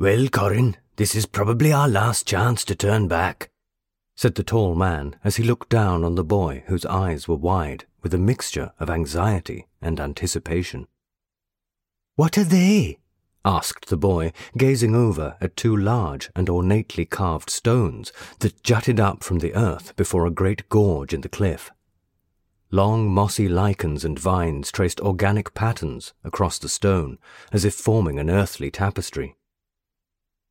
Well, Corin, this is probably our last chance to turn back, said the tall man as he looked down on the boy whose eyes were wide with a mixture of anxiety and anticipation. What are they? asked the boy, gazing over at two large and ornately carved stones that jutted up from the earth before a great gorge in the cliff. Long mossy lichens and vines traced organic patterns across the stone, as if forming an earthly tapestry.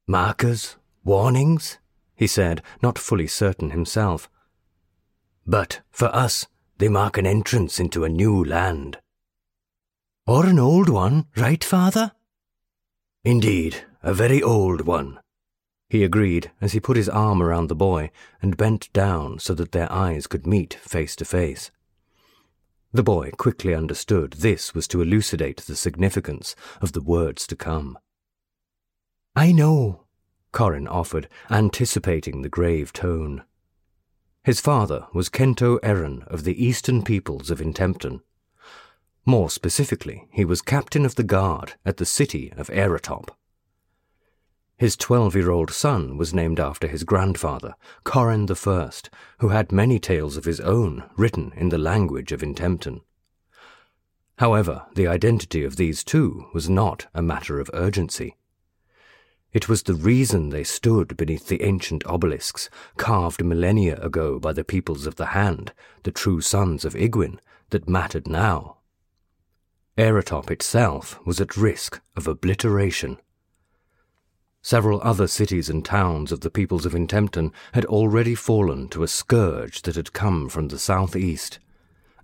Markers? Warnings? he said, not fully certain himself. But for us, they mark an entrance into a new land. Or an old one, right, father? Indeed, a very old one, he agreed as he put his arm around the boy and bent down so that their eyes could meet face to face. The boy quickly understood this was to elucidate the significance of the words to come. I know, Corin offered, anticipating the grave tone. His father was Kento Erin of the Eastern Peoples of Intempton, more specifically, he was captain of the guard at the city of Aerotop. His twelve year old son was named after his grandfather, Corin First, who had many tales of his own written in the language of Intempton. However, the identity of these two was not a matter of urgency. It was the reason they stood beneath the ancient obelisks carved millennia ago by the peoples of the Hand, the true sons of Igwin, that mattered now. Aerotop itself was at risk of obliteration. Several other cities and towns of the peoples of Intempton had already fallen to a scourge that had come from the southeast.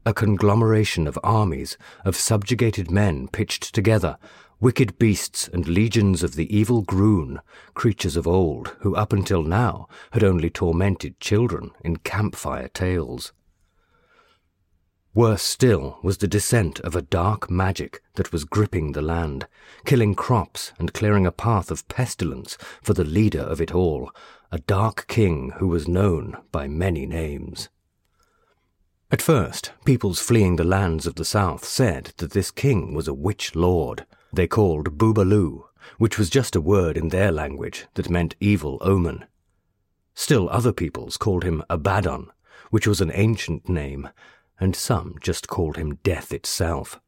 A conglomeration of armies, of subjugated men pitched together, wicked beasts and legions of the evil Groon, creatures of old who up until now had only tormented children in campfire tales. Worse still was the descent of a dark magic that was gripping the land, killing crops and clearing a path of pestilence for the leader of it all, a dark king who was known by many names. At first, peoples fleeing the lands of the south said that this king was a witch lord. They called Boobaloo, which was just a word in their language that meant evil omen. Still other peoples called him Abaddon, which was an ancient name and some just called him Death itself.